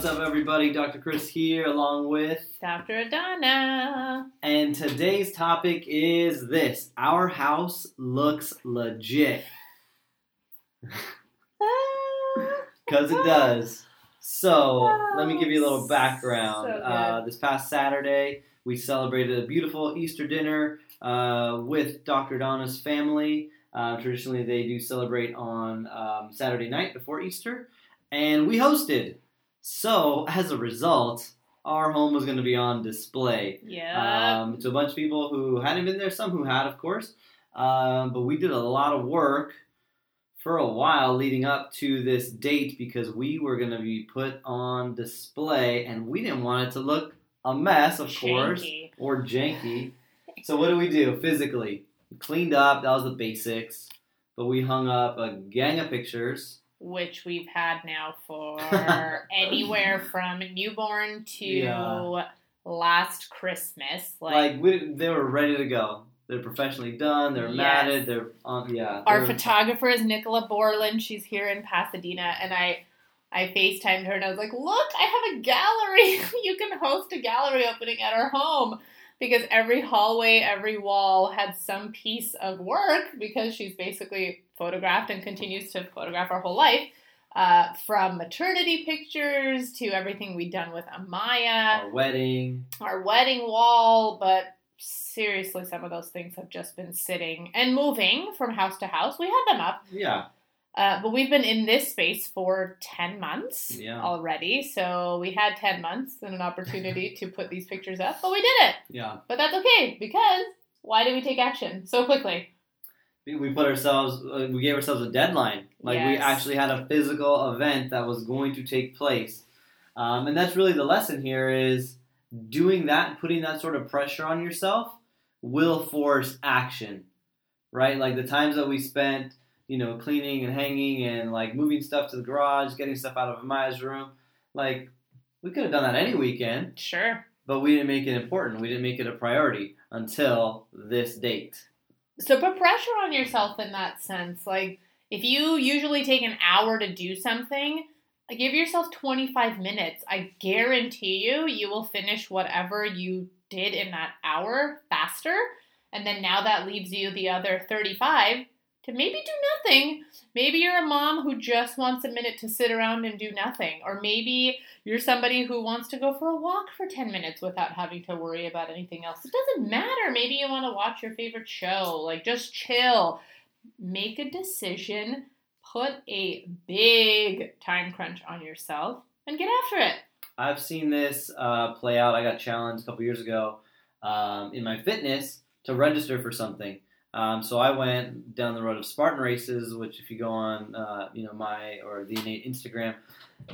What's up, everybody? Dr. Chris here, along with Dr. Donna. And today's topic is this Our house looks legit. Because it does. So, let me give you a little background. So uh, this past Saturday, we celebrated a beautiful Easter dinner uh, with Dr. Donna's family. Uh, traditionally, they do celebrate on um, Saturday night before Easter, and we hosted. So, as a result, our home was going to be on display. Yeah. Um, to a bunch of people who hadn't been there, some who had, of course. Um, but we did a lot of work for a while leading up to this date because we were going to be put on display and we didn't want it to look a mess, of course, or janky. So, what do we do physically? We cleaned up, that was the basics. But we hung up a gang of pictures. Which we've had now for anywhere from newborn to Yeah. last Christmas. Like, Like, we, they were ready to go. They're professionally done. They're Yes. matted. They're on. Yeah. our photographer is Nicola Borland. She's here in Pasadena, and I. I FaceTimed her and I was like, Look, I have a gallery. you can host a gallery opening at our home. Because every hallway, every wall had some piece of work because she's basically photographed and continues to photograph our whole life. Uh, from maternity pictures to everything we'd done with Amaya, our wedding. our wedding wall, but seriously, some of those things have just been sitting and moving from house to house. We had them up, Yeah. Uh, but we've been in this space for 10 months Yeah. already. So we had 10 months and an opportunity to put these pictures up, but we did it. Yeah. But that's okay because why did we take action so quickly? We- We put ourselves. Uh, we gave ourselves a deadline. Like we actually had a physical event that was going to take place, um, and that's really the lesson here is doing that, putting that sort of pressure on yourself, will force action, right? Like the times that we spent, you know, cleaning and hanging and like moving stuff to the garage, getting stuff out of Amaya's room, like we could have done that any weekend. Sure. but we didn't make it important. We didn't make it a priority until this date. So put pressure on yourself in that sense. Like if you usually take an hour to do something, give yourself 25 minutes. I guarantee you you will finish whatever you did in that hour faster. And then now that leaves you the other 35 to maybe do nothing. Maybe you're a mom who just wants a minute to sit around and do nothing. Or maybe you're somebody who wants to go for a walk for 10 minutes without having to worry about anything else. It doesn't matter. Maybe you want to watch your favorite show. Like, just chill. Make a decision. Put a big time crunch on yourself and get after it. I've seen this uh, play out. I got challenged a couple years ago um, in my fitness to register for something. Um, so I went down the road of Spartan races, which if you go on, uh, you know, my or the innate Instagram,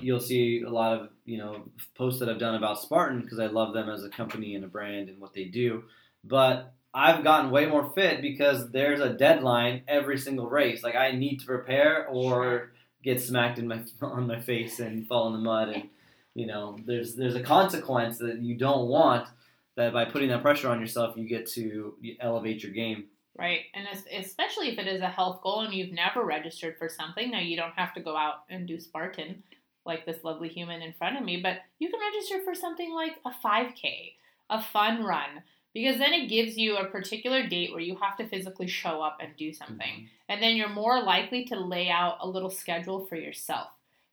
you'll see a lot of you know posts that I've done about Spartan because I love them as a company and a brand and what they do. But I've gotten way more fit because there's a deadline every single race. Like I need to prepare or get smacked in my on my face and fall in the mud and you know there's there's a consequence that you don't want that by putting that pressure on yourself you get to elevate your game Right. And especially if it is a health goal and you've never registered for something, now you don't have to go out and do Spartan like this lovely human in front of me, but you can register for something like a 5K, a fun run, because then it gives you a particular date where you have to physically show up and do something. Mm-hmm. And then you're more likely to lay out a little schedule for yourself.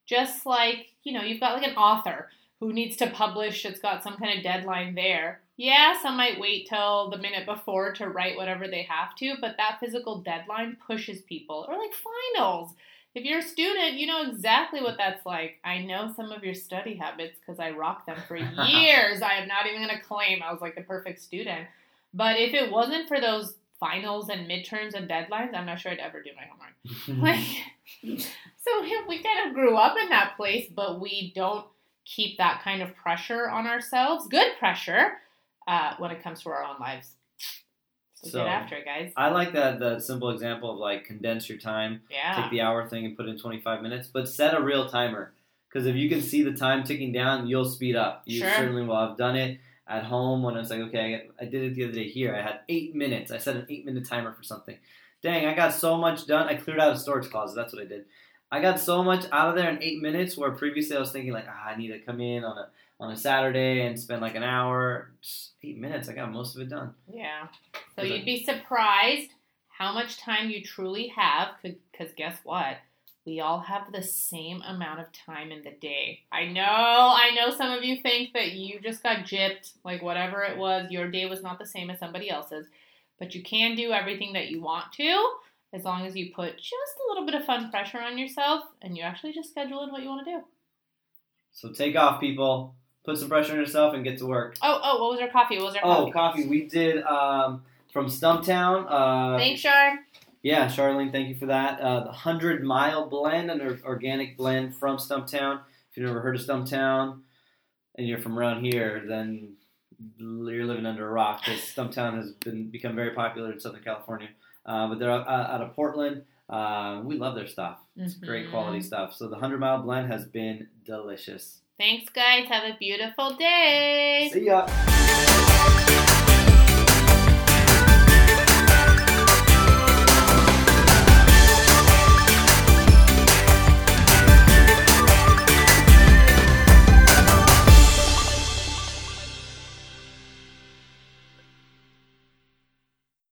Just like, you know, you've got like an author who needs to publish, it's got some kind of deadline there. Yeah, some might wait till the minute before to write whatever they have to, but that physical deadline pushes people. Or like finals. If you're a student, you know exactly what that's like. I know some of your study habits because I rocked them for years. I am not even going to claim I was like the perfect student. But if it wasn't for those finals and midterms and deadlines, I'm not sure I'd ever do my homework. Like, so we kind of grew up in that place, but we don't keep that kind of pressure on ourselves. Good pressure uh, when it comes to our own lives. So, So- get after it, guys. i like that that simple example of like condense your time Yeah. take the hour thing and put in 25 minutes but set a real timer. Because if you can see the time ticking down you'll speed up. You Sure. certainly will. I've done it at home when i was like okay I, I did it the other day here. I had eight minutes. I set an eight minute timer for something. Dang i got so much done. I cleared out a storage closet. That's what i did I got so much out of there in eight minutes. Where previously I was thinking like, ah, I need to come in on a on a Saturday and spend like an hour. Just eight minutes, I got most of it done. Yeah. So you'd be surprised how much time you truly have. Because guess what? We all have the same amount of time in the day. I know, I know some of you think that you just got gypped, like whatever it was, your day was not the same as somebody else's. But you can do everything that you want to as long as you put just a little bit of fun pressure on yourself and you actually just schedule in what you want to do. So take off, people. Put some pressure on yourself and get to work. Oh, oh, what was our coffee? What was our Oh, coffee? coffee. We did um, from Stumptown. Uh, Thanks, Shar. Yeah, Charlene, thank you for that. Uh, the 100 Mile Blend, an organic blend from Stumptown. If you've never heard of Stumptown and you're from around here, then you're living under a rock because Stumptown has been become very popular in Southern California. Uh, but they're out, out of Portland. Uh, we love their stuff. It's great Mhm. quality stuff. So the 100 Mile Blend has been delicious. Thanks, guys. Have a beautiful day. See ya.